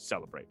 celebrate.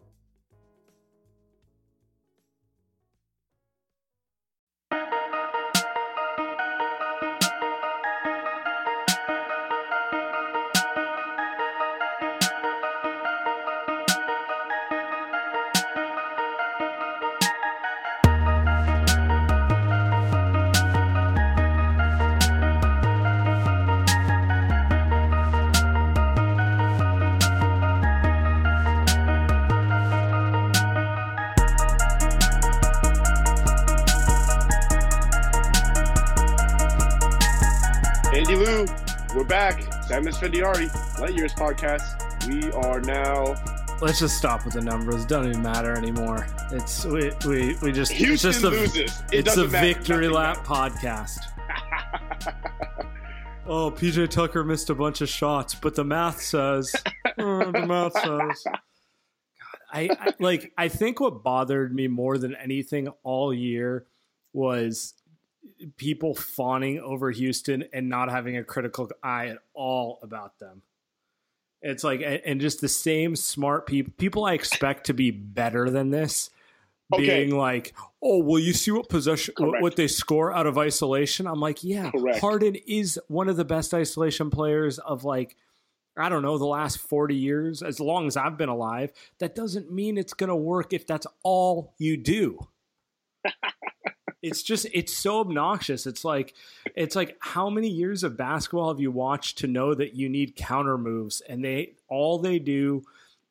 Back. Saam Esfandiari, Light Years podcast. We are now. Let's just stop with the numbers. It doesn't even matter anymore. It's we we, we just Houston it's just a, loses. It it's a matter. victory Nothing lap podcast. oh, PJ Tucker missed a bunch of shots, but the math says oh, the math says. God, I, I like. I think what bothered me more than anything all year was people fawning over Houston and not having a critical eye at all about them. It's like, and just the same smart people, people I expect to be better than this, Okay. being like, oh, well, you see what possession, what, what they score out of isolation. I'm like, yeah, Correct. Harden is one of the best isolation players of like, I don't know, the last 40 years, as long as I've been alive. That doesn't mean it's going to work if that's all you do it's just it's so obnoxious it's like it's like how many years of basketball have you watched to know that you need counter moves and they all they do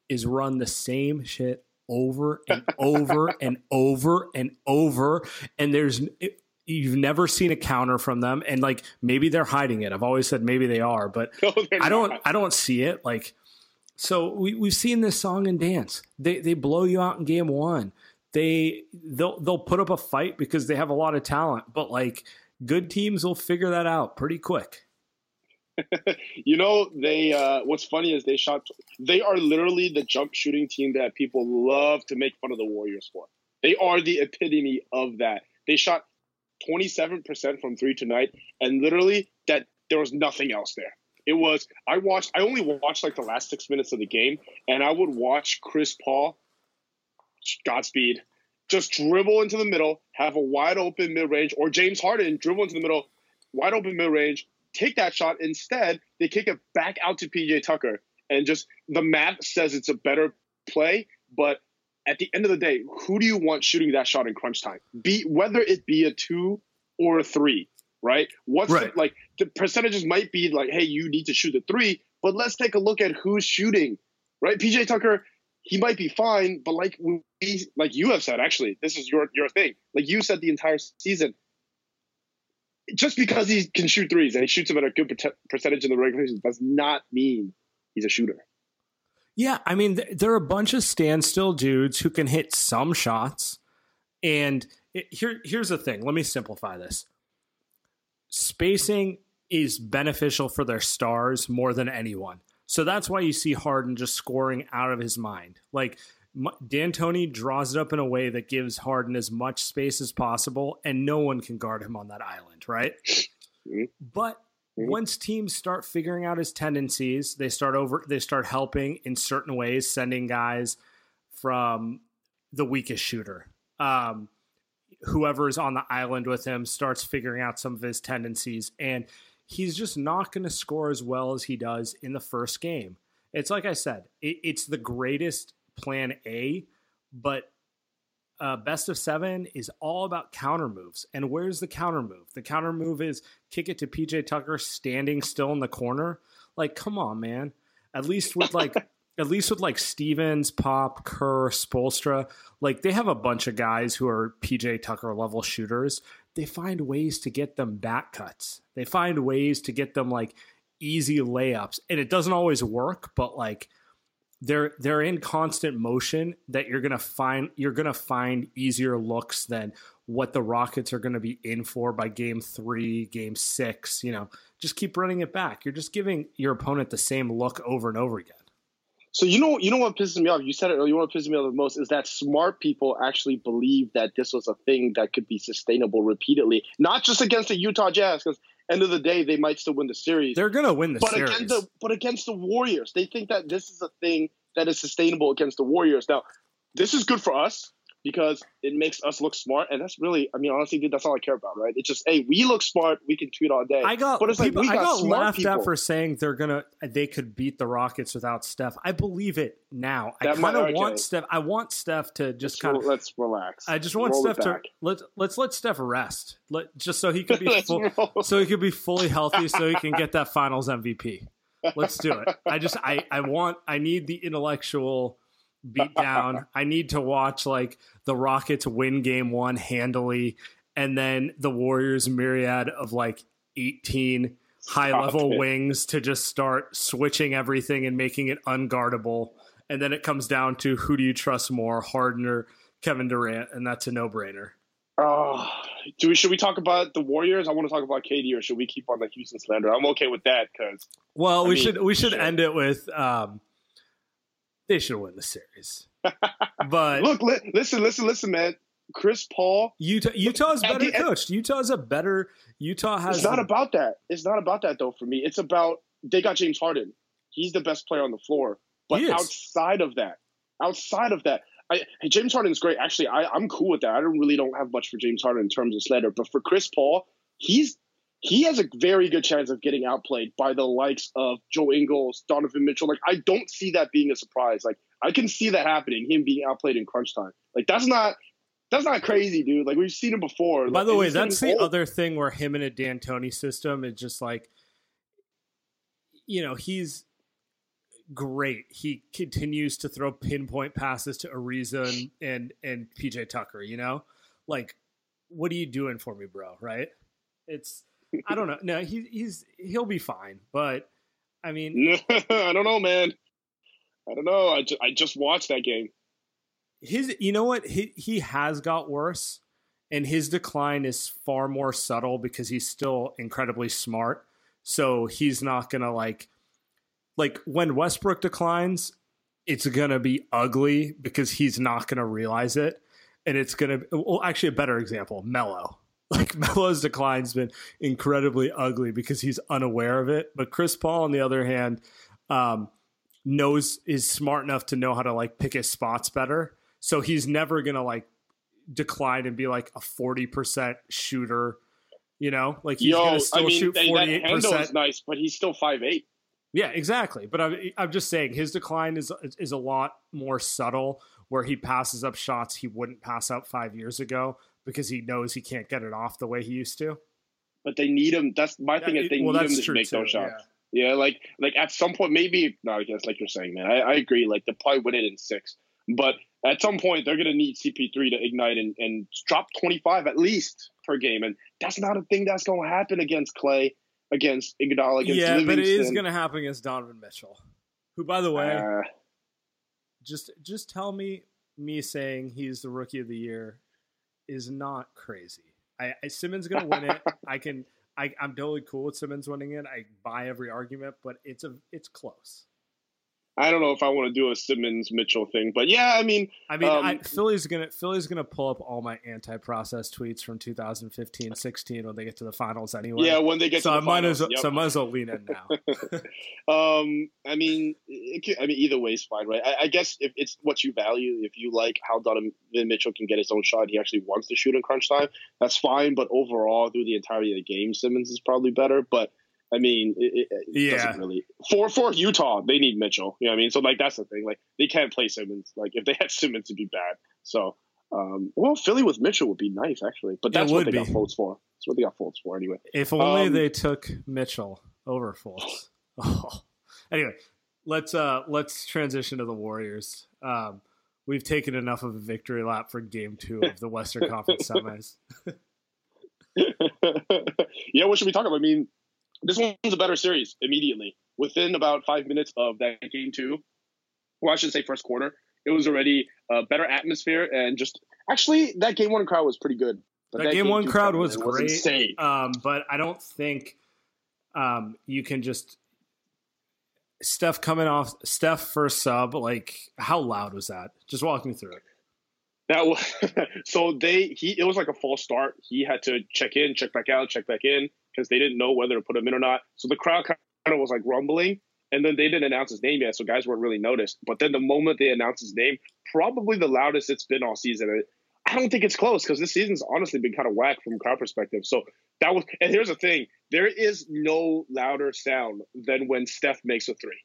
is run the same shit over and over and over and over and there's it, you've never seen a counter from them and like maybe they're hiding it i've always said maybe they are but No, I don't not. I don't see it. Like so we we've seen this song and dance. They they blow you out in game one. They they'll they'll put up a fight because they have a lot of talent, but like good teams will figure that out pretty quick. You know, they. Uh, what's funny is they shot. They are literally the jump shooting team that people love to make fun of the Warriors for. They are the epitome of that. They shot 27% from three tonight, and literally that there was nothing else there. It was. I watched. I only watched like the last six minutes of the game, and I would watch Chris Paul. Godspeed. Just dribble into the middle, have a wide open mid range, or James Harden dribble into the middle, wide open mid range, take that shot. Instead, they kick it back out to PJ Tucker. And just the math says it's a better play, but at the end of the day, who do you want shooting that shot in crunch time? Be whether it be a two or a three, right? What's Right. The, like the percentages might be like, hey, you need to shoot the three, but let's take a look at who's shooting, right? PJ Tucker, he might be fine, but like we, like you have said, actually, this is your your thing. Like you said the entire season, just because he can shoot threes and he shoots them at a good percentage in the regular season does not mean he's a shooter. Yeah, I mean, there are a bunch of standstill dudes who can hit some shots. And it, here, here's the thing. Let me simplify this. Spacing is beneficial for their stars more than anyone. So that's why you see Harden just scoring out of his mind. Like D'Antoni draws it up in a way that gives Harden as much space as possible, and no one can guard him on that island, right? Mm-hmm. But mm-hmm. once teams start figuring out his tendencies, they start over they start helping in certain ways, sending guys from the weakest shooter. Um, whoever is on the island with him starts figuring out some of his tendencies, and he's just not going to score as well as he does in the first game. It's like I said, it, it's the greatest plan A, but uh, best of seven is all about counter moves. And where's the counter move? The counter move is kick it to PJ Tucker standing still in the corner. Like, come on, man. At least with like, at least with like Stevens, Pop, Kerr, Spoelstra, like they have a bunch of guys who are PJ Tucker level shooters. They find ways to get them back cuts. They find ways to get them like easy layups. And it doesn't always work, but like they're they're in constant motion that you're gonna find you're gonna find easier looks than what the Rockets are gonna be in for by game three, game six. You know, just keep running it back. You're just giving your opponent the same look over and over again. So you know, you know what pisses me off. You said it. You know what pisses me off the most is that smart people actually believe that this was a thing that could be sustainable repeatedly, not just against the Utah Jazz, because end of the day, they might still win the series. They're going to win the but series. Against the, but against the Warriors, they think that this is a thing that is sustainable against the Warriors. Now, this is good for us because it makes us look smart, and that's really, I mean, honestly, dude, that's all I care about, right? It's just, hey, we look smart, we can tweet all day. I got, but it's people, like we got, I got laughed people. at for saying they're gonna, they could beat the Rockets without Steph. I believe it now. That I kind of want Steph. I want Steph to just kind of let's relax. I just want Roll Steph to let let's let Steph rest, let just so he could be full, so he could be fully healthy, so he can get that Finals MVP. Let's do it. I just, I, I want, I need the intellectual beat down. I need to watch like the Rockets win game one handily, and then the Warriors myriad of like 18 high level wings to just start switching everything and making it unguardable. And then it comes down to who do you trust more, Harden or Kevin Durant, and that's a no brainer. Oh, do we should we talk about the Warriors? I want to talk about KD, or should we keep on the Houston slander? I'm okay with that because. Well, I we mean, should we should sure. end it with um, they should win the series. But look, li- listen, listen, listen, man. Chris Paul. Utah Utah's better the, coached. Utah's a better Utah has It's not a, about that. It's not about that though for me. It's about they got James Harden. He's the best player on the floor. But outside of that, outside of that, I, James Harden's great. Actually, I, I'm cool with that. I don't really don't have much for James Harden in terms of slander, but for Chris Paul, he's he has a very good chance of getting outplayed by the likes of Joe Ingles, Donovan Mitchell. Like, I don't see that being a surprise. Like, I can see that happening, him being outplayed in crunch time. Like, that's not that's not crazy, dude. Like, we've seen him before. By like, the way, that's the old. other thing where him in a D'Antoni system is just like, you know, he's great. He continues to throw pinpoint passes to Ariza and, and and PJ Tucker. You know, like, what are you doing for me, bro? Right? It's I don't know. No, he, he's he'll be fine. But I mean, I don't know, man. I don't know. I just, I just watched that game. His, you know what? He he has got worse, and his decline is far more subtle because he's still incredibly smart. So he's not gonna like, like when Westbrook declines, it's gonna be ugly because he's not gonna realize it, and it's gonna. Well, actually, a better example, Melo like Melo's decline's been incredibly ugly because he's unaware of it. But Chris Paul, on the other hand, um, knows is smart enough to know how to like pick his spots better. So he's never gonna like decline and be like a forty percent shooter. You know, like he's Yo, gonna still I mean, shoot forty eight percent. Nice, but he's still five eight. Yeah, exactly. But I'm, I'm just saying his decline is is a lot more subtle, where he passes up shots he wouldn't pass up five years ago because he knows he can't get it off the way he used to. But they need him. That's my thing. Is they well, need him to make too, those shots. Yeah. yeah. like like at some point, maybe. No, I guess like you're saying, man. I, I agree. Like they'll probably win it in six. But at some point they're going to need CP3 to ignite and, and drop 25 at least per game, and that's not a thing that's going to happen against Clay, against Iguodala, against yeah, Livingston. but it is going to happen against Donovan Mitchell, who, by the way, Uh, just just tell me me saying he's the rookie of the year is not crazy. I, I Simmons going to win it. I can. I, I'm totally cool with Simmons winning it. I buy every argument, but it's a it's close. I don't know if I want to do a Simmons Mitchell thing, but yeah, I mean, I mean, Um, I, Philly's gonna Philly's gonna pull up all my anti-process tweets from 2015-16 when they get to the finals anyway. yeah, when they get so to I the might finals, as well, yep. so I might as well lean in now. um, I mean, it could, I mean, either way is fine, right? I, I guess if it's what you value, if you like how Donovan Mitchell can get his own shot, he actually wants to shoot in crunch time. That's fine, but overall, through the entirety of the game, Simmons is probably better. But I mean, it, it, Yeah. doesn't really for for Utah, they need Mitchell. You know what I mean? So like that's the thing. Like they can't play Simmons. Like if they had Simmons, it'd be bad. So. Um, well, Philly with Mitchell would be nice, actually, but that's what they got be. Fultz for. That's what they got Fultz for, anyway. If only Um, they took Mitchell over Fultz. Oh. Anyway, let's uh let's transition to the Warriors. Um, we've taken enough of a victory lap for Game Two of the Western Conference Semis. yeah, what should we talk about? I mean, this one's a better series immediately. Within about five minutes of that game two, well, I should say first quarter, it was already a better atmosphere and just actually that game one crowd was pretty good. But That game one crowd was man, great. insane. Um, but I don't think um, you can just Steph coming off Steph first sub. Like, how loud was that? Just walk me through it. That was so they he it was like a false start. He had to check in, check back out, check back in because they didn't know whether to put him in or not. So the crowd kind of was like rumbling, and then they didn't announce his name yet, so guys weren't really noticed. But then the moment they announced his name, probably the loudest it's been all season. I don't think it's close because this season's honestly been kind of whack from crowd perspective. So that was, and here's the thing: there is no louder sound than when Steph makes a three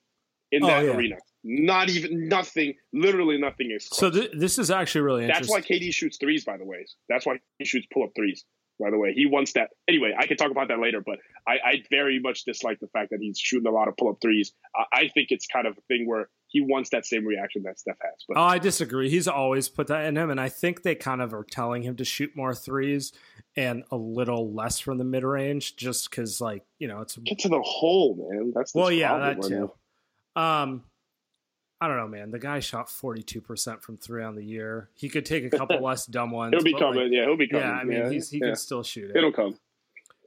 in Oh, that yeah. arena. Not even nothing, literally nothing is. Close. So th- this is actually really That's why. KD shoots threes, by the way. That's why he shoots pull up threes, by the way. He wants that. Anyway, I can talk about that later, but I, I very much dislike the fact that he's shooting a lot of pull up threes. I, I think it's kind of a thing where he wants that same reaction that Steph has. But Oh, I disagree. He's always put that in him, and I think they kind of are telling him to shoot more threes and a little less from the mid range, just because, like, you know, it's get to the hole, man. That's the well, yeah, problem that right too. now. Um, I don't know, man. The guy shot forty two percent from three on the year. He could take a couple less dumb ones. He'll be coming. like, yeah, he'll be coming. yeah, I mean, yeah, he's, he yeah. can still shoot it. It'll come.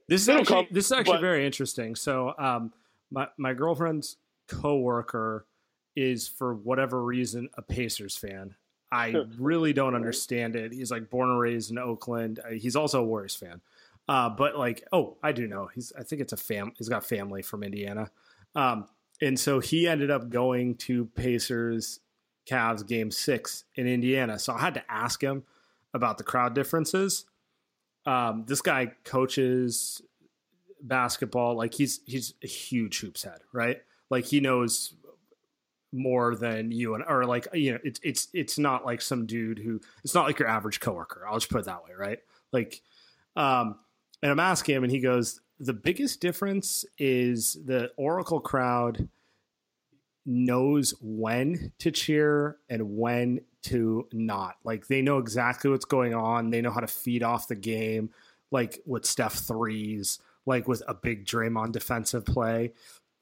This is It'll actually come, this is actually but- very interesting. So, um, my my girlfriend's coworker is for whatever reason a Pacers fan. I really don't understand it. He's like born and raised in Oakland. Uh, He's also a Warriors fan. Uh, but like, oh, I do know. He's I think it's a fam. He's got family from Indiana. Um, and so he ended up going to Pacers Cavs game six in Indiana. So I had to ask him about the crowd differences. Um, this guy coaches basketball. Like he's he's a huge hoops head, right? Like he knows more than you and or like you know it's it's it's not like some dude who it's not like your average coworker. I'll just put it that way, right? Like, um, and I'm asking him, and he goes, the biggest difference is the Oracle crowd knows when to cheer and when to not. Like they know exactly what's going on. They know how to feed off the game, like with Steph threes, like with a big Draymond defensive play.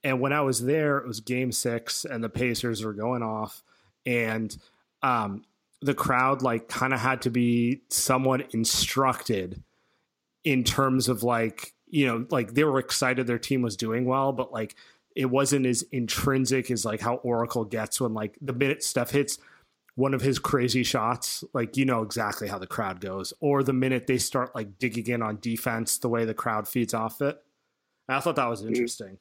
And when I was there, it was game six and the Pacers were going off. And um, the crowd like kind of had to be somewhat instructed in terms of like, you know, like they were excited their team was doing well, but like it wasn't as intrinsic as like how Oracle gets when like the minute Steph hits one of his crazy shots, like you know exactly how the crowd goes. Or the minute they start like digging in on defense, the way the crowd feeds off it. I thought that was interesting.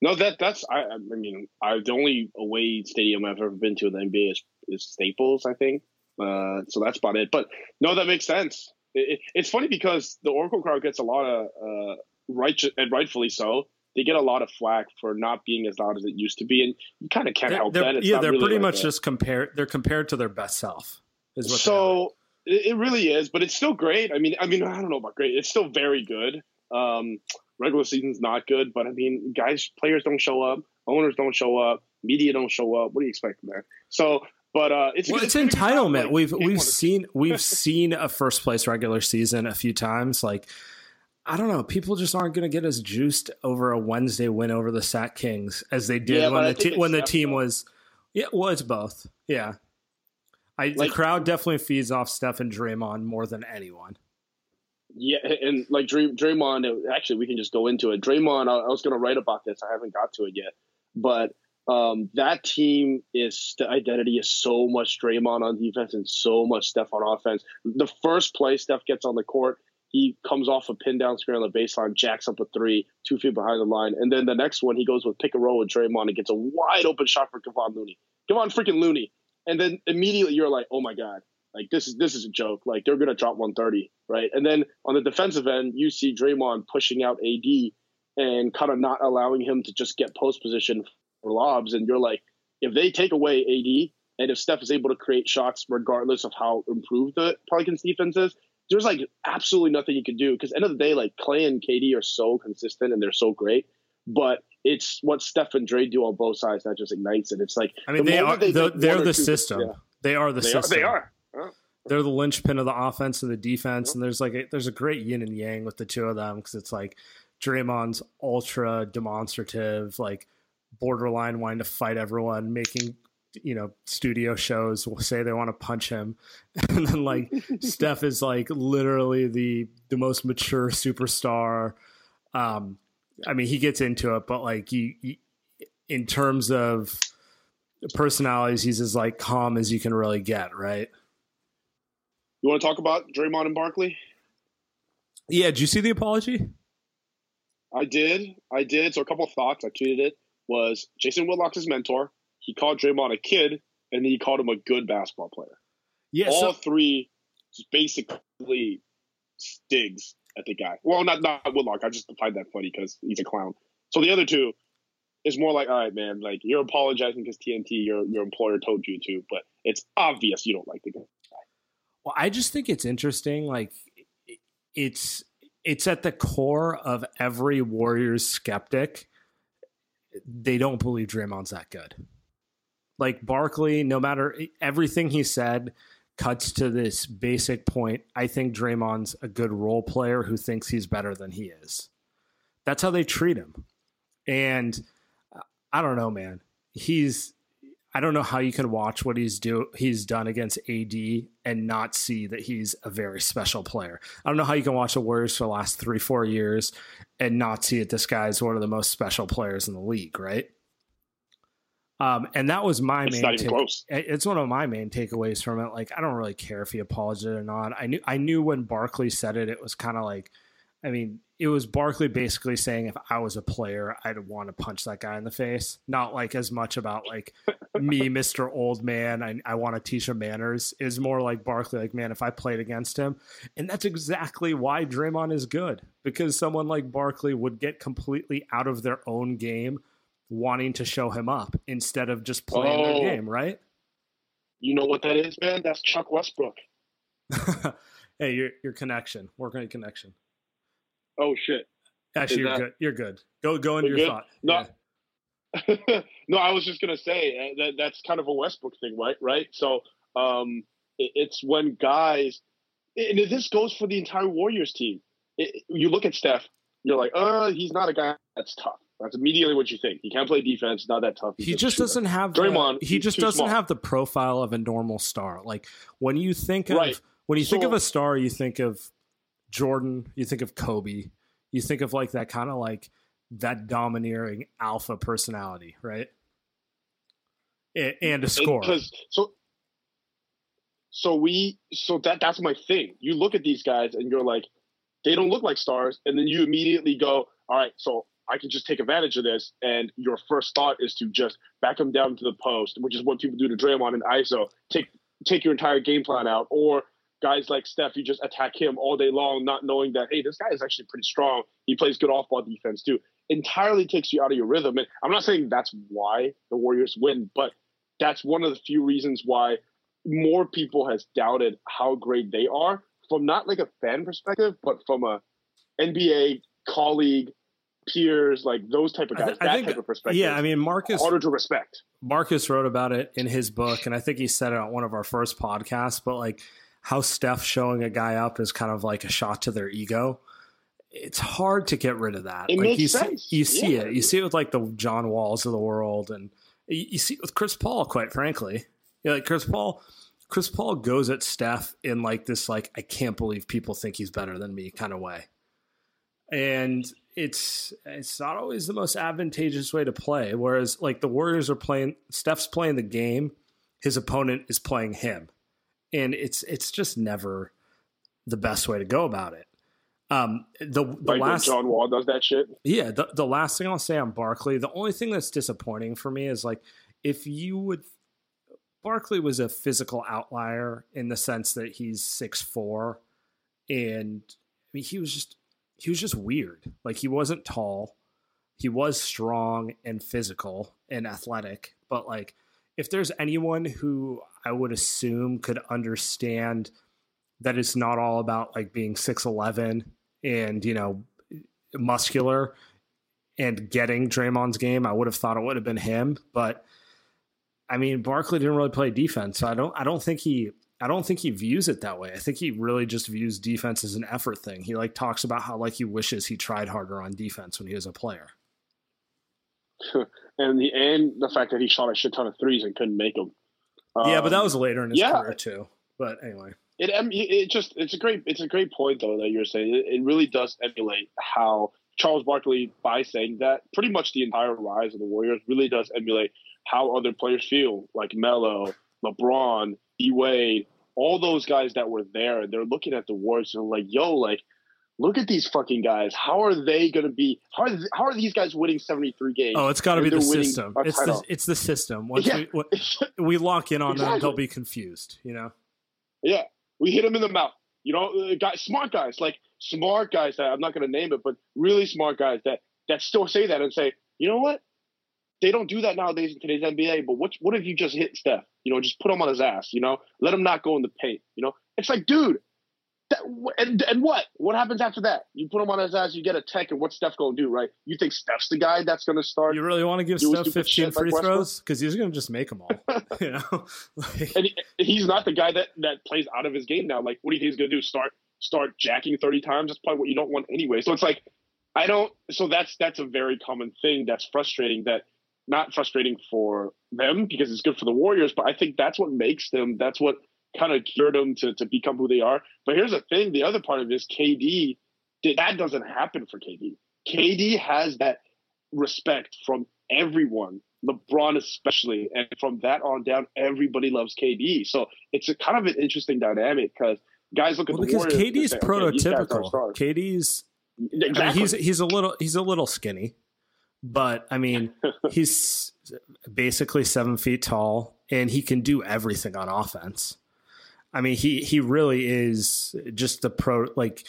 No, that that's I, I mean I the only away stadium I've ever been to in the NBA is, is Staples, I think. Uh, so that's about it. But no, that makes sense. It, it, it's funny because the Oracle crowd gets a lot of uh, right and rightfully so. They get a lot of flack for not being as loud as it used to be, and you kind of can't They're, help they're- that. It's yeah, they're really pretty like much a- just compared. They're compared to their best self. Is what so it, it really is, but it's still great. I mean, I mean, I don't know about great. It's still very good. Um, regular season's not good, but I mean, guys, players don't show up, owners don't show up, media don't show up. What do you expect, man? So But uh, it's well, it's, it's entitlement. Like, we've we've seen we've seen a first place regular season a few times. Like I don't know, people just aren't going to get as juiced over a Wednesday win over the Sac Kings as they did yeah, when the te- when the team though. was. Yeah, well, it's both. Yeah, I, like, the crowd definitely feeds off Steph and Draymond more than anyone. Yeah, and like Dray, Draymond, actually, we can just go into it. Draymond, I, I was going to write about this. I haven't got to it yet, but um, that team is the identity is so much Draymond on defense and so much Steph on offense. The first play Steph gets on the court, he comes off a pin down screen on the baseline, jacks up a three, two feet behind the line, and then the next one he goes with pick and roll with Draymond and gets a wide open shot for Kevon Looney. Kevon freaking Looney, and then immediately you're like, oh my god, like this is this is a joke. Like they're gonna drop 130, right? And then on the defensive end, you see Draymond pushing out AD and kind of not allowing him to just get post position for lobs. And you're like, if they take away AD and if Steph is able to create shots regardless of how improved the Pelicans defense is, there's like absolutely nothing you can do because end of the day, like Clay and KD are so consistent and they're so great, but it's what Steph and Dre do on both sides that just ignites it. It's like I mean the they are they the, they're the system. Yeah. They are the they system. Are, they are. They're the linchpin of the offense and the defense, and there's like a, there's a great yin and yang with the two of them because it's like Draymond's ultra demonstrative, like borderline wanting to fight everyone, making you know studio shows will say they want to punch him and then like steph is like literally the the most mature superstar um i mean he gets into it but like you, he in terms of personalities he's as like calm as you can really get right you want to talk about Draymond and Barkley? Yeah, did you see the apology? I did. I did. So a couple thoughts. I tweeted it. Was Jason Whitlock's his mentor. He called Draymond a kid, and then he called him a good basketball player. Yeah, all so- three just basically stigs at the guy. Well, not not Whitlock. I just find that funny because he's a clown. So the other two is more like, all right, man, like you're apologizing because TNT, your your employer told you to, but it's obvious you don't like the guy. Well, I just think it's interesting. Like, it's it's at the core of every Warriors skeptic. They don't believe Draymond's that good. Like Barkley, no matter everything he said, cuts to this basic point. I think Draymond's a good role player who thinks he's better than he is. That's how they treat him. And uh, I don't know, man. He's I don't know how you can watch what he's do he's done against AD and not see that he's a very special player. I don't know how you can watch the Warriors for the last three, four years and not see that this guy is one of the most special players in the league, right? Um, and that was my it's main. Take- it's one of my main takeaways from it. Like, I don't really care if he apologized or not. I knew I knew when Barkley said it, it was kind of like, I mean, it was Barkley basically saying if I was a player, I'd want to punch that guy in the face. Not like as much about like me, Mr. Old Man, I, I want to teach him manners. Is more like Barkley, like, man, if I played against him. And that's exactly why Draymond is good. Because someone like Barkley would get completely out of their own game wanting to show him up instead of just playing oh, their game, right? You know what that is, man? That's Chuck Westbrook. hey, your your connection. Working on connection. Oh shit. Actually, you're that, good. You're good. Go go into your good? thought. No. Yeah. no, I was just gonna say uh, that that's kind of a Westbrook thing, right? Right. So um, it, it's when guys, and this goes for the entire Warriors team. It, you look at Steph, you're like, uh, he's not a guy that's tough. That's immediately what you think. He can't play defense, not that tough. He's he just doesn't have Draymond. The, he just doesn't small. have the profile of a normal star. Like when you think of right. when you so, think of a star, you think of Jordan, you think of Kobe, you think of like that kind of like that domineering alpha personality, right? And, a score. So so we so that that's my thing. You look at these guys and you're like, they don't look like stars, and then you immediately go, all right, so I can just take advantage of this. And your first thought is to just back them down to the post, which is what people do to Draymond and ISO. Take take your entire game plan out, or guys like Steph, you just attack him all day long, not knowing that, hey, this guy is actually pretty strong. He plays good off ball defense too. Entirely takes you out of your rhythm. And I'm not saying that's why the Warriors win, but that's one of the few reasons why more people has doubted how great they are from not like a fan perspective, but from a NBA colleague, peers, like those type of guys, I that think, type of perspective. Yeah, I mean Marcus harder to respect. Marcus wrote about it in his book, and I think he said it on one of our first podcasts. But like how Steph showing a guy up is kind of like a shot to their ego. It's hard to get rid of that. It like makes you sense. see, you see Yeah. it. You see it with like the John Walls of the world, and you, you see it with Chris Paul. Quite frankly, yeah, like Chris Paul. Chris Paul goes at Steph in like this, like I can't believe people think he's better than me kind of way, and it's it's not always the most advantageous way to play. Whereas like the Warriors are playing, Steph's playing the game, his opponent is playing him, and it's it's just never the best way to go about it. Um, the the Like last John Wall does that shit. yeah, the, the last thing I'll say on Barkley, the only thing that's disappointing for me is like if you would Barkley was a physical outlier in the sense that he's six four and I mean he was just he was just weird. Like he wasn't tall. He was strong and physical and athletic, but like if there's anyone who I would assume could understand that it's not all about like being 6'11 and, you know, muscular and getting Draymond's game, I would have thought it would have been him. But I mean, Barkley didn't really play defense, so I don't I don't think he I don't think he views it that way. I think he really just views defense as an effort thing. He like talks about how like he wishes he tried harder on defense when he was a player. and the and the fact that he shot a shit ton of threes and couldn't make them. Yeah, but that Um, was later in his yeah. career too. But anyway, It it just it's a great it's a great point though that you're saying. It, it really does emulate how Charles Barkley by saying that pretty much the entire rise of the Warriors really does emulate how other players feel like Melo, LeBron, D Wade, all those guys that were there and they're looking at the Warriors and like, yo, like look at these fucking guys. How are they going to be? How are, how are these guys winning seventy three games? oh, it's got to be the system. It's the it's the system. Once Yeah. we we lock in on them, they'll be confused. You know. Yeah, we hit him in the mouth. You know, uh, guys, smart guys, like smart guys that I'm not going to name it, but really smart guys that that still say that and say, you know what? They don't do that nowadays in today's NBA. But what what if you just hit Steph? You know, just put him on his ass. You know, let him not go in the paint. You know, it's like, dude. And, and what? What happens after that? You put him on his ass, you get a tech, and what's Steph going to do, right? You think Steph's the guy that's going to start? You really want to give Steph 15 shit like free throws because he's going to just make them all. you know, like, and he- he's not the guy that that plays out of his game now. Like, what do you think he's going to do? Start start jacking thirty times? That's probably what you don't want anyway. So it's like, I don't. So that's that's a very common thing. That's frustrating. That not frustrating for them because it's good for the Warriors, but I think that's what makes them. That's what kind of cured them to to become who they are. But here's the thing: the other part of this, KD, that doesn't happen for KD. KD has that respect from everyone, LeBron especially, and from that on down, everybody loves KD. So it's a kind of an interesting dynamic because guys look at well, the because Warriors. KD's say, okay, these guys prototypical. stars. KD's I mean, Exactly. he's he's a little he's a little skinny, but I mean he's basically seven feet tall and he can do everything on offense. I mean he he really is just the pro like.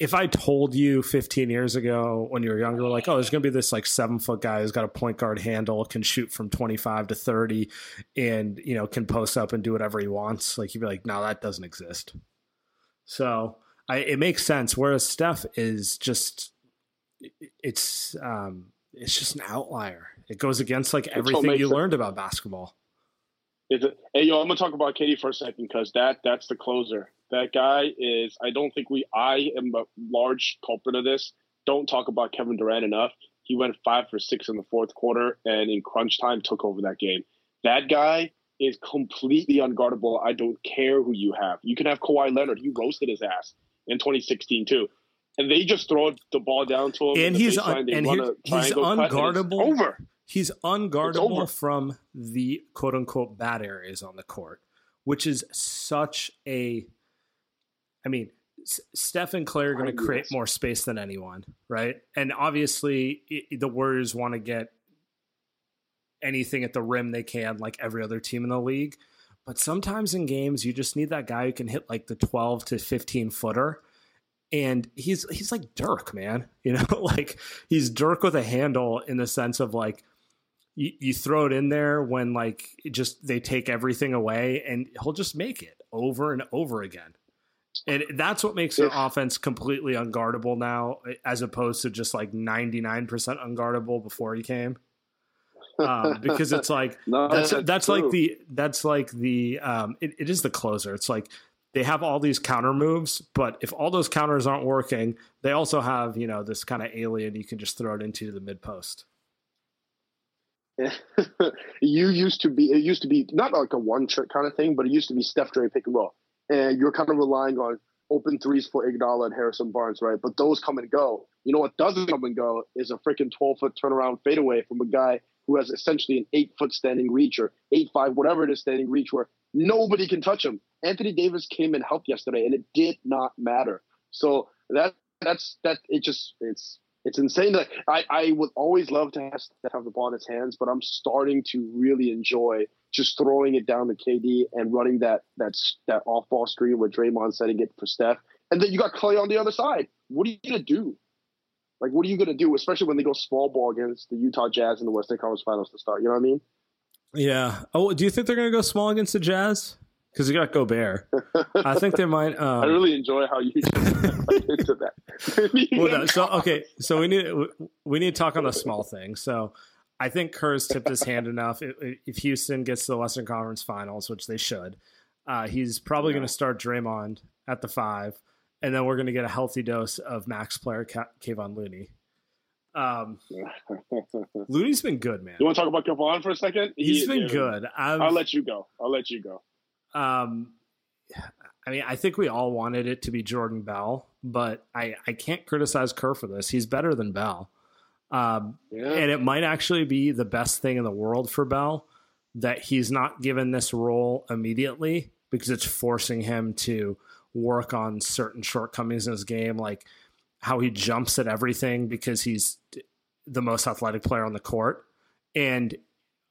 If I told you 15 years ago when you were younger, like, oh, there's going to be this like seven foot guy who's got a point guard handle, can shoot from 25 to 30, and you know can post up and do whatever he wants, like you'd be like, no, that doesn't exist. So I, it makes sense. Whereas Steph is just, it's um, it's just an outlier. It goes against like everything you it- learned about basketball. Is it, hey, yo, I'm gonna talk about KD for a second because that that's the closer. That guy is. I don't think we. I am a large culprit of this. Don't talk about Kevin Durant enough. He went five for six in the fourth quarter, and in crunch time took over that game. That guy is completely unguardable. I don't care who you have. You can have Kawhi Leonard. He roasted his ass in 2016 too. And they just throw the ball down to him. And he's un- and a he's triangle and it's unguardable. Over. He's unguardable from the quote unquote bad areas on the court, which is such a. I mean, S- Steph and Clay are going to create more space than anyone, right? And obviously, i the Warriors want to get anything at the rim they can, like every other team in the league. But sometimes in games, you just need that guy who can hit like the 12 to 15 footer. And he's he's like Dirk, man. You know, like he's Dirk with a handle in the sense of like you, you throw it in there when like just they take everything away and he'll just make it over and over again. And that's what makes their offense completely unguardable now, as opposed to just like 99% unguardable before he came. Um, because it's like no, that's that's, that's like the that's like the um, it, it is the closer. It's like they have all these counter moves, but if all those counters aren't working, they also have you know this kind of alien you can just throw it into the mid post. you used to be it used to be not like a one trick kind of thing, but it used to be Steph Dre pick and roll, and you're kind of relying on open threes for Iguodala and Harrison Barnes, right? But those come and go. You know what doesn't come and go is a freaking 12 foot turnaround fadeaway from a guy who has essentially an eight foot standing reach or eight five whatever it is standing reach where nobody can touch him. Anthony Davis came and helped yesterday, and it did not matter. So that that's that it just it's it's insane that I, I would always love to have, to have the ball in his hands, but I'm starting to really enjoy just throwing it down to KD and running that that that off ball screen with Draymond setting it for Steph, and then you got Clay on the other side. What are you gonna do? Like, what are you gonna do, especially when they go small ball against the Utah Jazz in the Western Conference Finals to start? You know what I mean? Yeah. Oh, do you think they're gonna go small against the Jazz? Because you got Gobert. I think they might. Um, I really enjoy how you into that. well, no, so okay, so we need we need to talk on the small thing. So I think Kerr's tipped his hand enough. If Houston gets to the Western Conference Finals, which they should, uh, he's probably yeah. going to start Draymond at the five, and then we're going to get a healthy dose of max player Kevon Looney. Um, Looney's been good, man. You want to talk about Kevon for a second? He's he, been yeah, good. i will let you go. I'll let you go. Um, I mean, I think we all wanted it to be Jordan Bell, but I, I can't criticize Kerr for this. He's better than Bell. Um, yeah. And it might actually be the best thing in the world for Bell that he's not given this role immediately because it's forcing him to work on certain shortcomings in his game, like how he jumps at everything because he's the most athletic player on the court. And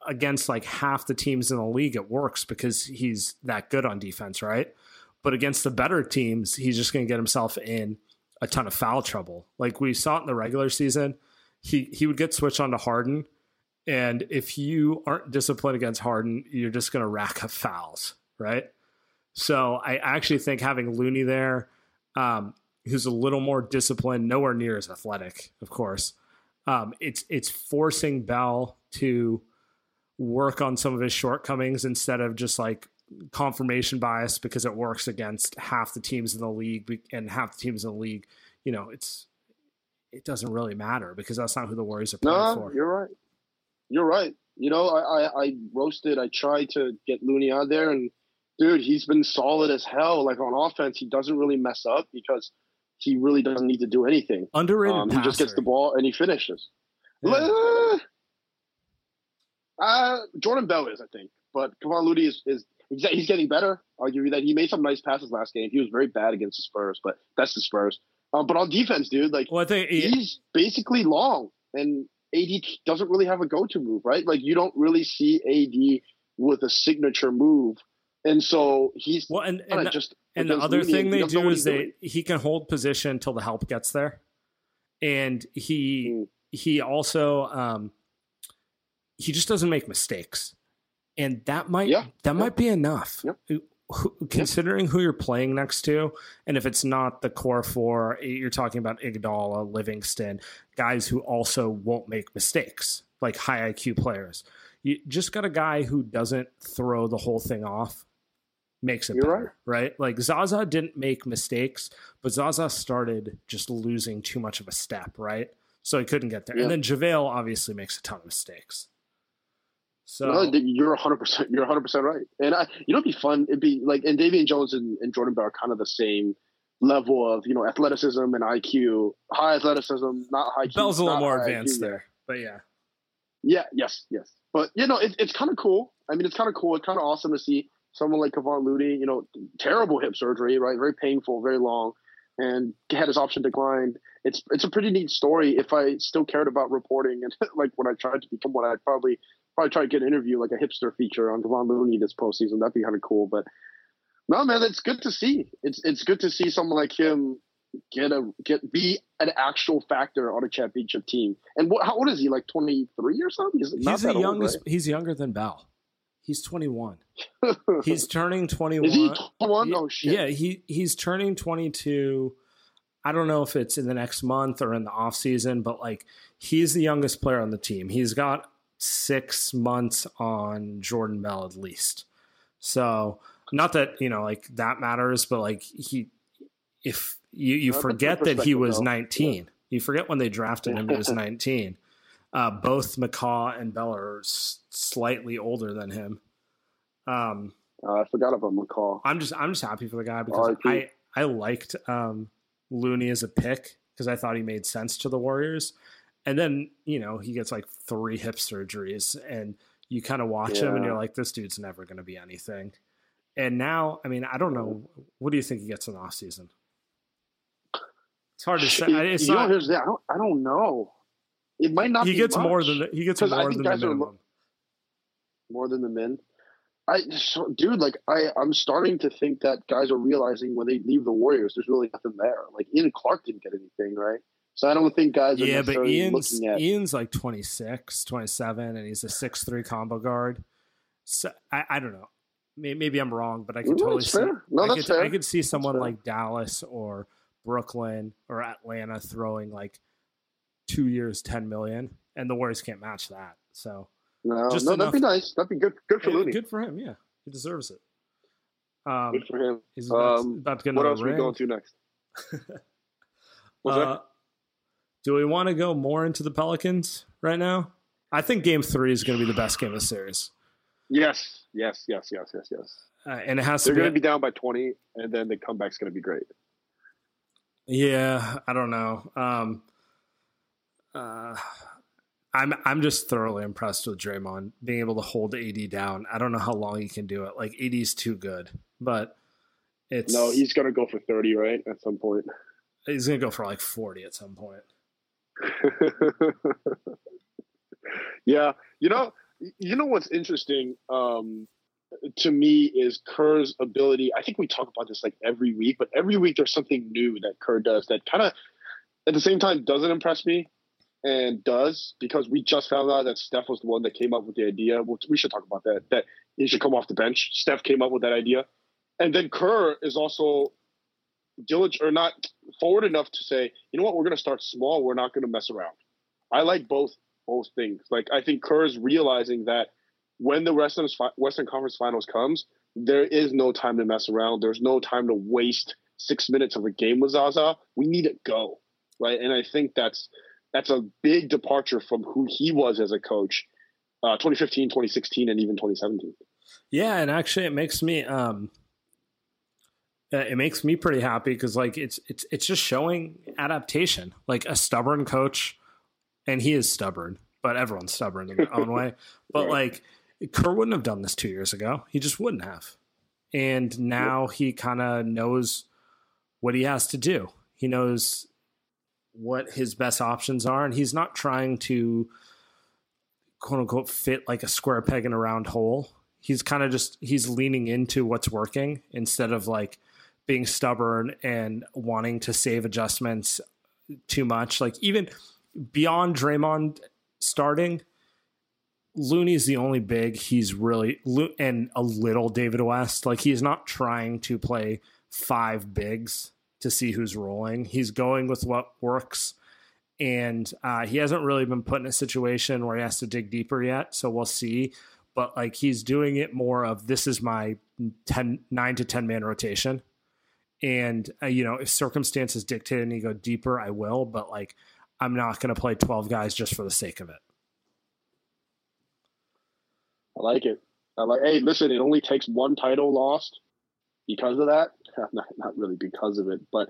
against like half the teams in the league, it works because he's that good on defense, right? But against the better teams, he's just going to get himself in a ton of foul trouble. Like we saw it in the regular season, he he would get switched on to Harden, and if you aren't disciplined against Harden, you're just going to rack up fouls, right? So I actually think having Looney there, um, who's a little more disciplined, nowhere near as athletic, of course. Um, it's it's forcing Bell to work on some of his shortcomings instead of just like confirmation bias because it works against half the teams in the league and half the teams in the league. You know, it's it doesn't really matter because that's not who the Warriors are playing no, for. You're right. You're right. You know, I, I, I roasted. I tried to get Looney out there, and dude, he's been solid as hell. Like on offense, he doesn't really mess up because he really doesn't need to do anything. Underrated. Um, he just gets the ball and he finishes. Yeah. Uh, Jordan Bell is, I think, but Kevon Looney is, is he's getting better. I'll give you that. He made some nice passes last game. He was very bad against the Spurs, but that's the Spurs. Um, but on defense, dude, like well, I think he's basically long, and AD doesn't really have a go-to move, right? Like you don't really see AD with a signature move, and so he's well, and, and just and the other thing they do is they he can hold position until the help gets there, and he mm. he also um he just doesn't make mistakes, and that might yeah. that yeah. might be enough. Who, considering who you're playing next to, and if it's not the core four, eh, you're talking about Iguodala, Livingston, guys who also won't make mistakes, like high IQ players. You just got a guy who doesn't throw the whole thing off makes it You're better, right. right? Like Zaza didn't make mistakes, but Zaza started just losing too much of a step, right? So he couldn't get there. Yeah. And then JaVale obviously makes a ton of mistakes. So no, you're 100 percent you're 100 percent right. And I, you know, it'd be fun. It'd be like and Damian Jones and, and Jordan Bell are kind of the same level of you know athleticism and IQ. High athleticism, not high. IQ, Bell's a little more advanced IQ. there, but yeah. Yeah. Yes. Yes. But you know, it, it's kind of cool. I mean, it's kind of cool. It's kind of awesome to see someone like Kevon Looney. You know, terrible hip surgery, right? Very painful, very long, and had his option declined. It's it's a pretty neat story. If I still cared about reporting and like when I tried to become what I'd probably probably try to get an interview like a hipster feature on Kevon Looney this postseason. That'd be kind of cool. But no, man, it's good to see. It's it's good to see someone like him get a get be an actual factor on a championship team. And what how old is he? Like twenty three or something? He's, he's the youngest. Old, right? He's younger than Bell. He's 21. he's turning 21. Is he 21? Oh shit. Yeah, he he's turning 22. I don't know if it's in the next month or in the off season, but like he's the youngest player on the team. He's got six months on Jordan Bell at least. So not that you know like that matters, but like he, if you you forget that he was 19, yeah. you forget when they drafted him he was 19. Uh, both McCaw and Bell are s- slightly older than him. Um, uh, I forgot about McCaw. I'm just I'm just happy for the guy because I I liked um, Looney as a pick because I thought he made sense to the Warriors. And then, you know, he gets like three hip surgeries and you kind of watch yeah. him and you're like, this dude's never going to be anything. And now, I mean, I don't know. What do you think he gets in the off season? It's hard to say. It's you not, know, I don't, I don't know. It might not. He gets much. more than he gets more than the minimum. Are, more than the min. I, so, dude, like I, I'm starting to think that guys are realizing when they leave the Warriors, there's really nothing there. Like Ian Clark didn't get anything, right? So I don't think guys yeah, but Ian's, at... Ian's like 26, 27, and he's a six three combo guard. So I, I don't know. Maybe I'm wrong, but I could totally see. No, I could, fair. I could see someone like Dallas or Brooklyn or Atlanta throwing like two years, ten million, and the Warriors can't match that. So no, just no, enough, that'd be nice. That'd be good. Good for Looney. Good for him. Yeah, he deserves it. Um, good for him. He's about, um, about to get what else ring. are we going to next? What's uh, that? Do we want to go more into the Pelicans right now? I think Game Three is going to be the best game of the series. Yes, yes, yes, yes, yes, yes. Uh, and it has They're to. They're going to be down by twenty, and then the comeback's going to be great. Yeah, I don't know. Um, uh, I'm I'm just thoroughly impressed with Draymond being able to hold AD down. I don't know how long he can do it. Like AD's too good, but it's no. He's gonna go for thirty, right? At some point, he's gonna go for like forty at some point. yeah, you know, you know what's interesting um, to me is Kerr's ability. I think we talk about this like every week, but every week there's something new that Kerr does that kind of, at the same time, doesn't impress me and does because we just found out that Steph was the one that came up with the idea. Well we should talk about that. That he should come off the bench. Steph came up with that idea, and then Kerr is also diligent or not forward enough to say, you know what, we're going to start small. We're not going to mess around. I like both both things. Like I think Kerr is realizing that when the Western Western Conference Finals comes, there is no time to mess around. There's no time to waste six minutes of a game with Zaza. We need to go right, and I think that's that's a big departure from who he was as a coach, uh, 2015, 2016, and even 2017. Yeah, and actually, it makes me um, it makes me pretty happy because like it's it's it's just showing adaptation. Like a stubborn coach, and he is stubborn, but everyone's stubborn in their own way. But right. like Kerr wouldn't have done this two years ago. He just wouldn't have. And now yep. he kind of knows what he has to do. He knows what his best options are, and he's not trying to quote unquote fit like a square peg in a round hole. He's kind of just he's leaning into what's working instead of like being stubborn and wanting to save adjustments too much. Like even beyond Draymond starting, Looney's the only big he's really and a little David West. Like he's not trying to play five bigs to see who's rolling. He's going with what works. And uh, he hasn't really been put in a situation where he has to dig deeper yet. So we'll see. But like he's doing it more of this is my 10, nine to 10 man rotation. And, uh, you know, if circumstances dictate and you go deeper, I will. But like, I'm not going to play 12 guys just for the sake of it. I like it. I like, hey, listen, it only takes one title lost because of that. Not, not really because of it, but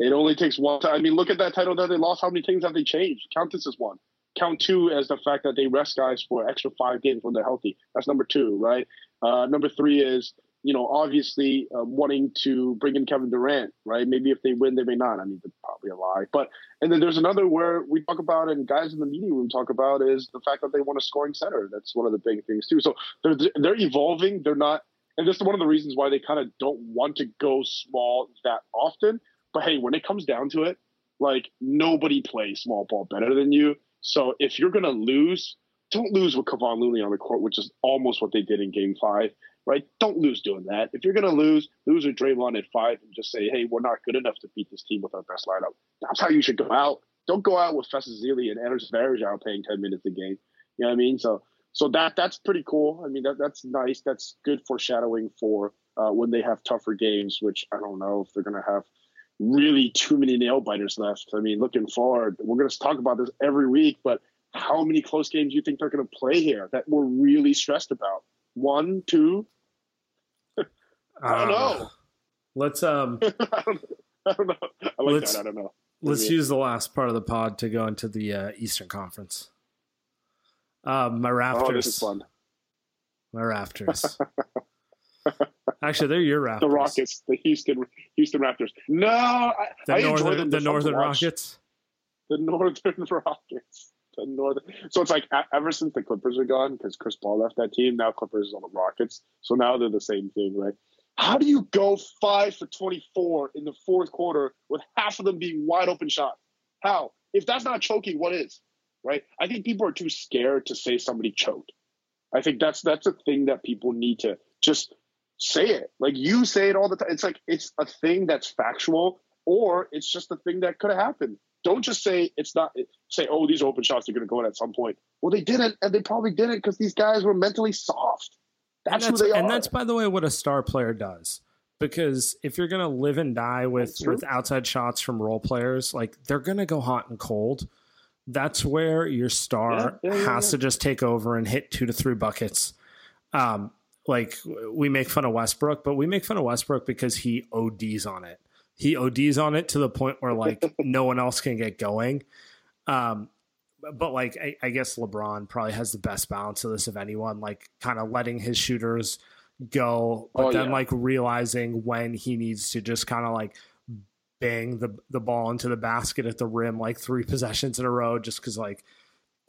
it only takes one. I mean, look at that title that they lost. How many things have they changed? Count this as one. Count two as the fact that they rest guys for extra five games when they're healthy. That's number two, right? Uh, number three is you know obviously uh, wanting to bring in Kevin Durant, right? Maybe if they win, they may not. I mean, that's probably a lie. But and then there's another where we talk about and guys in the meeting room talk about is the fact that they want a scoring center. That's one of the big things too. So they're they're evolving. They're not and this is one of the reasons why they kind of don't want to go small that often. But hey, when it comes down to it, like nobody plays small ball better than you. So if you're gonna lose, don't lose with Kevon Looney on the court, which is almost what they did in Game Five. Right? Don't lose doing that. If you're gonna lose, lose with Draymond at five and just say, "Hey, we're not good enough to beat this team with our best lineup." That's how you should go out. Don't go out with Festus Ezeli and Anders Varejao playing ten minutes a game. You know what I mean? So, so that that's pretty cool. I mean, that that's nice. That's good foreshadowing for uh, when they have tougher games. Which I don't know if they're gonna have really too many nail biters left. I mean, looking forward, we're going to talk about this every week, but how many close games do you think they're going to play here that we're really stressed about? One, two? I don't uh, know. Let's um. I, don't, I don't know. I like that. I don't know. Let's use the last part of the pod to go into the uh, Eastern Conference. Uh, my Raptors. Oh, this is fun. My Raptors. Actually, they're your Raptors. The Rockets, the Houston Houston Raptors. No, I, the I northern, them the Northern Rockets. The Northern Rockets. The Northern. So it's like ever since the Clippers are gone, because Chris Paul left that team, now Clippers is on the Rockets. So now they're the same thing, right? How do you go five for twenty-four in the fourth quarter with half of them being wide open shots? How? If that's not choking, what is? Right? I think people are too scared to say somebody choked. I think that's that's a thing that people need to just say it. Like you say it all the time. It's like it's a thing that's factual, or it's just a thing that could have happened. Don't just say it's not. Say, oh, these open shots are going to go in at some point. Well, they didn't, and they probably didn't because these guys were mentally soft. That's, and that's who they and are. And that's, by the way, what a star player does. Because if you're going to live and die with with outside shots from role players, like they're going to go hot and cold. That's where your star yeah, yeah, yeah, has to just take over and hit two to three buckets. Um, like we make fun of Westbrook, but we make fun of Westbrook because he ODs on it. He ODs on it to the point where like no one else can get going. Um, but like I, I, guess LeBron probably has the best balance of this of anyone, like kind of letting his shooters go, but oh, then yeah. like realizing when he needs to just kind of like bang the the ball into the basket at the rim like three possessions in a row just because like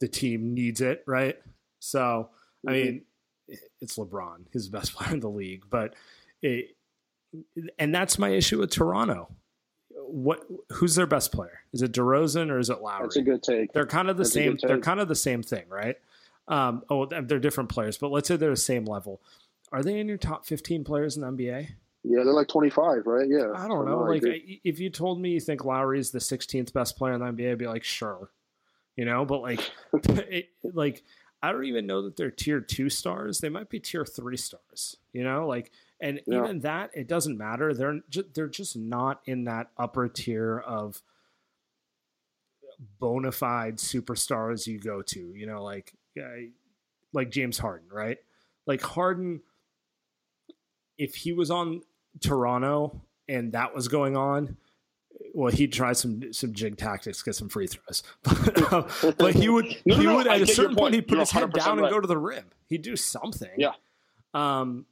the team needs it, right? So I mm-hmm. mean, it's LeBron, he's the best player in the league. But it, and that's my issue with Toronto. What who's their best player? Is it DeRozan or is it Lowry? That's a good take. They're kind of the that's same. They're kind of the same thing, right? Um, oh, they're different players, but let's say they're the same level. Are they in your top fifteen players in the NBA? Yeah, they're like twenty five, right? Yeah. I don't know. like, if you told me you think Lowry's the sixteenth best player in the NBA, I'd be like, sure, you know. But like, it, like I don't even know that they're tier two stars. They might be tier three stars. You know, like, and yeah. even that it doesn't matter. They're just, they're just not in that upper tier of bona fide superstars you go to. You know, like like James Harden, right? Like Harden, if he was on Toronto and that was going on, well, he'd try some some jig tactics, get some free throws, but, but he would no, he no, would at a certain point he'd put You're his head down right. and go to the rim. He'd do something. Yeah. Um,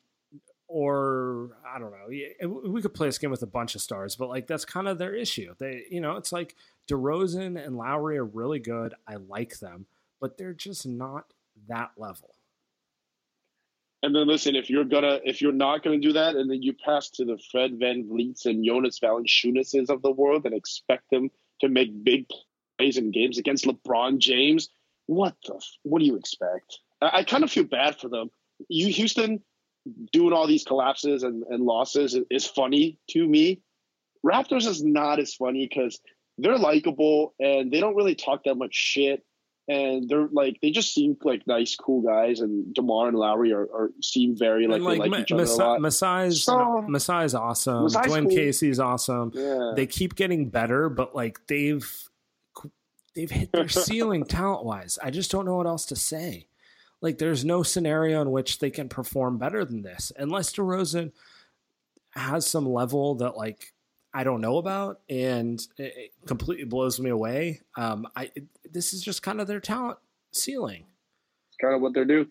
or I don't know. We could play this game with a bunch of stars, but like that's kind of their issue. They, you know, it's like DeRozan and Lowry are really good. I like them, but they're just not that level. And then listen, if you're gonna, if you're not gonna do that, and then you pass to the Fred VanVleets and Jonas Valanciunases of the world and expect them to make big plays in games against LeBron James, what the? What do you expect? I, I kind of feel bad for them. You Houston doing all these collapses and, and losses is, funny to me. Raptors is not as funny because they're likable and they don't really talk that much shit and they're like they just seem like nice, cool guys. And Demar and Lowry are, are seem very like, like, they like each other Masa- a lot. Masai's so, Masai's awesome. Masai's Dwane cool. Casey's awesome. Yeah. They keep getting better, but like they've they've hit their ceiling talent wise. I just don't know what else to say. Like there's no scenario in which they can perform better than this, unless DeRozan has some level that like I don't know about, and it completely blows me away. Um, I this is just kind of their talent ceiling. It's kind of what they're doing.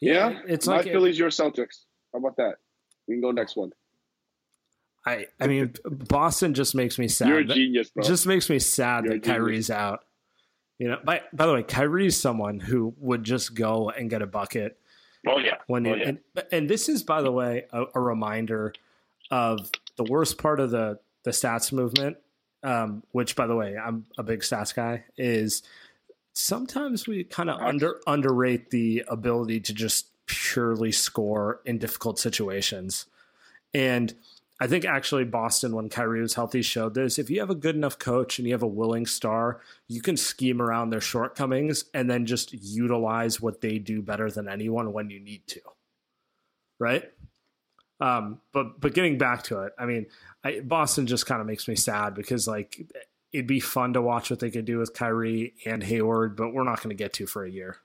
Yeah, yeah it's my like Phillies, your Celtics. How about that? We can go next one. I I mean, Boston just makes me sad. You're a genius, bro. Just makes me sad You're that Kyrie's out. You know, by by the way, Kyrie's someone who would just go and get a bucket. Oh yeah. When oh, yeah. And, and this is, by the way, a, a reminder of the worst part of the the stats movement, um, which by the way, I'm a big stats guy, is sometimes we kind of under underrate the ability to just purely score in difficult situations. And I think actually Boston, when Kyrie was healthy, showed this. If you have a good enough coach and you have a willing star, you can scheme around their shortcomings and then just utilize what they do better than anyone when you need to. Right? Um, but but getting back to it, I mean, I, Boston just kind of makes me sad because like it'd be fun to watch what they could do with Kyrie and Hayward, but we're not going to get to for a year.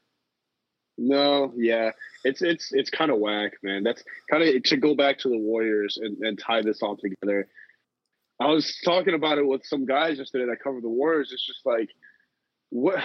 No, yeah, it's it's it's kind of whack, man. That's kind of to go back to the Warriors and, and tie this all together. I was talking about it with some guys yesterday that cover the Warriors. It's just like what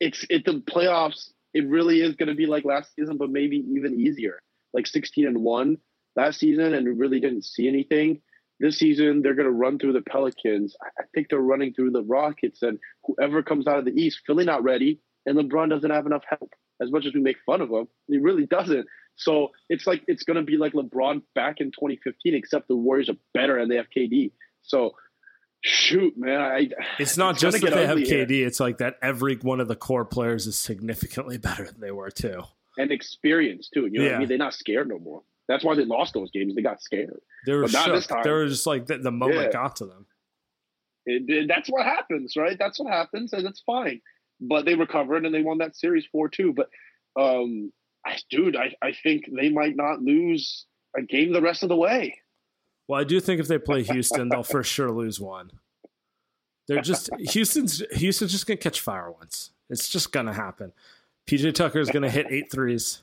it's it the playoffs. It really is going to be like last season, but maybe even easier. Like sixteen and one last season, and really didn't see anything. This season, they're going to run through the Pelicans. I think they're running through the Rockets, and whoever comes out of the East, Philly not ready and LeBron doesn't have enough help. As much as we make fun of him, he really doesn't. So it's like it's going to be like LeBron back in 2015, except the Warriors are better and they have KD. So shoot, man, I, it's not it's just that they have KD. Here. It's like that every one of the core players is significantly better than they were too, and experience too. You know yeah. what I mean? They're not scared no more. That's why they lost those games. They got scared. They were shook. They were just like the, the moment yeah. got to them. It, it, that's what happens, right? That's what happens, and it's fine but they recovered and they won that series 4-2 but um I, dude I, I think they might not lose a game the rest of the way. Well i do think if they play houston they'll for sure lose one. They're just houston's houston's just gonna catch fire once. It's just gonna happen. Pj tucker is gonna hit eight threes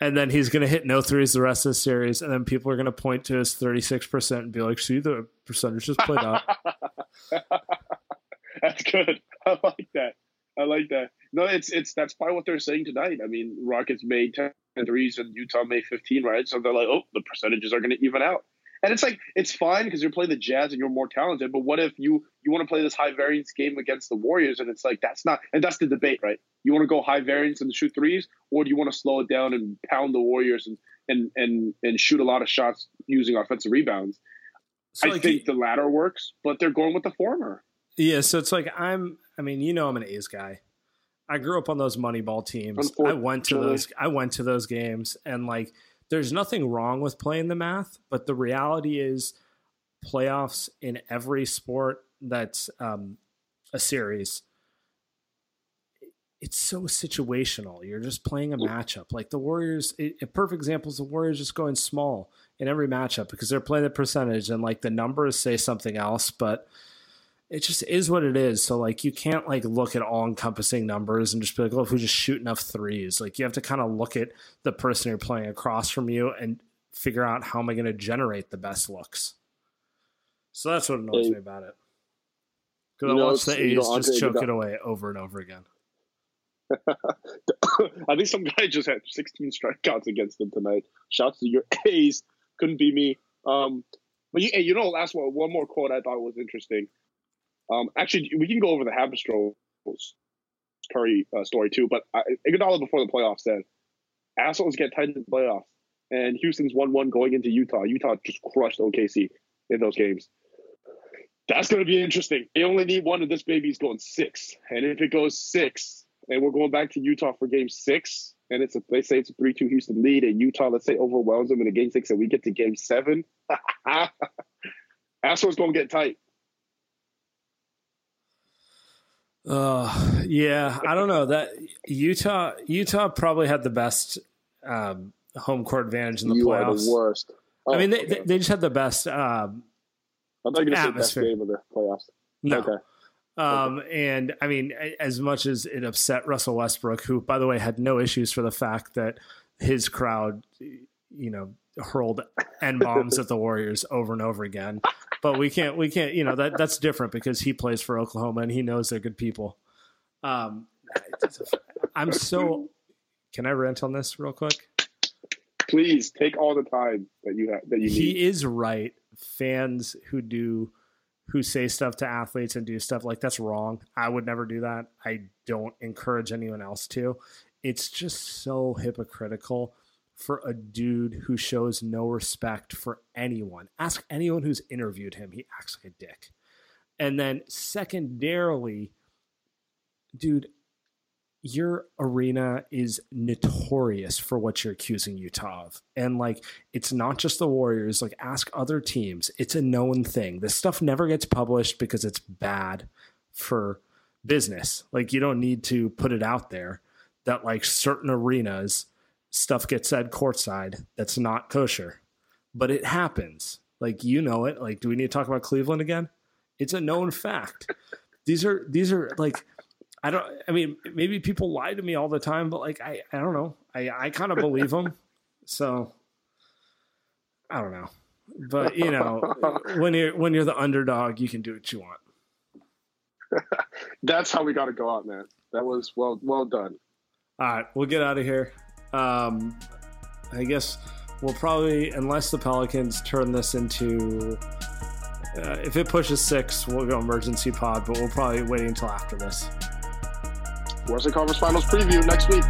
and then he's going to hit no threes the rest of the series, and then people are going to point to his thirty six percent and be like, "See, the percentage just played out." That's good. I like that. I like that. No, it's it's that's probably what they're saying tonight. I mean, Rockets made 10 threes and Utah made 15, right? So they're like, oh, the percentages are going to even out. And it's like it's fine because you're playing the Jazz and you're more talented. But what if you you want to play this high variance game against the Warriors and it's like that's not and that's the debate, right? You want to go high variance and shoot threes, or do you want to slow it down and pound the Warriors and and and and shoot a lot of shots using offensive rebounds? So I like think the latter works, but they're going with the former. Yeah, so it's like I'm. I mean, you know, I'm an A's guy. I grew up on those Moneyball teams. I went to those. I went to those games, and like, there's nothing wrong with playing the math, but the reality is, playoffs in every sport that's um, a series. It's so situational. You're just playing a matchup. Like the Warriors, it, a perfect example is the Warriors just going small in every matchup because they're playing the percentage and like the numbers say something else, but it just is what it is. So like you can't like look at all encompassing numbers and just be like, oh, if we just shoot enough threes. Like you have to kind of look at the person you're playing across from you and figure out how am I going to generate the best looks. So that's what annoys hey, me about it. Because I watch the A's just choke it away over and over again. I think some guy just had 16 strikeouts against them tonight. Shouts to your A's. Couldn't be me. Um, but you, you know, last one, one more quote I thought was interesting. Um, actually, we can go over the Haberstroh Curry uh, story too. But I, Iguodala before the playoffs said, "Assholes get tight in the playoffs." And Houston's one-one going into Utah. Utah just crushed OKC in those games. That's going to be interesting. They only need one, and this baby's going six. And if it goes six, and we're going back to Utah for Game Six, and it's a they say it's a three-two Houston lead, and Utah let's say overwhelms them in a Game Six, and we get to Game Seven. Assholes going to get tight. Uh, yeah, I don't know that Utah. Utah probably had the best um, home court advantage in the you playoffs. The worst. Oh, I mean, they, okay. they just had the best. Um, I thought you were best game of the playoffs. No. Okay. Um, okay. and I mean, as much as it upset Russell Westbrook, who, by the way, had no issues for the fact that his crowd, you know, hurled n bombs at the Warriors over and over again. But we can't, we can't, you know, that that's different because he plays for Oklahoma and he knows they're good people. Um, I'm so. Can I rant on this real quick? Please take all the time that you have that you need. He is right. Fans who do who say stuff to athletes and do stuff like that's wrong. I would never do that. I don't encourage anyone else to. It's just so hypocritical for a dude who shows no respect for anyone. Ask anyone who's interviewed him. He acts like a dick. And then, secondarily, dude, your arena is notorious for what you're accusing Utah of. And like, it's not just the Warriors, like, ask other teams. It's a known thing. This stuff never gets published because it's bad for business. Like, you don't need to put it out there that, like, certain arenas, stuff gets said courtside that's not kosher. But it happens. Like, you know it. Like, do we need to talk about Cleveland again? It's a known fact. These are, these are like, I don't. I mean, maybe people lie to me all the time, but like I, I don't know. I, I kind of believe them. So I don't know. But you know, when you're when you're the underdog, you can do what you want. That's how we got to go out, man. That was well well done. All right, we'll get out of here. Um, I guess we'll probably, unless the Pelicans turn this into, uh, if it pushes six, we'll go emergency pod. But we'll probably wait until after this. Western Conference Finals preview next week.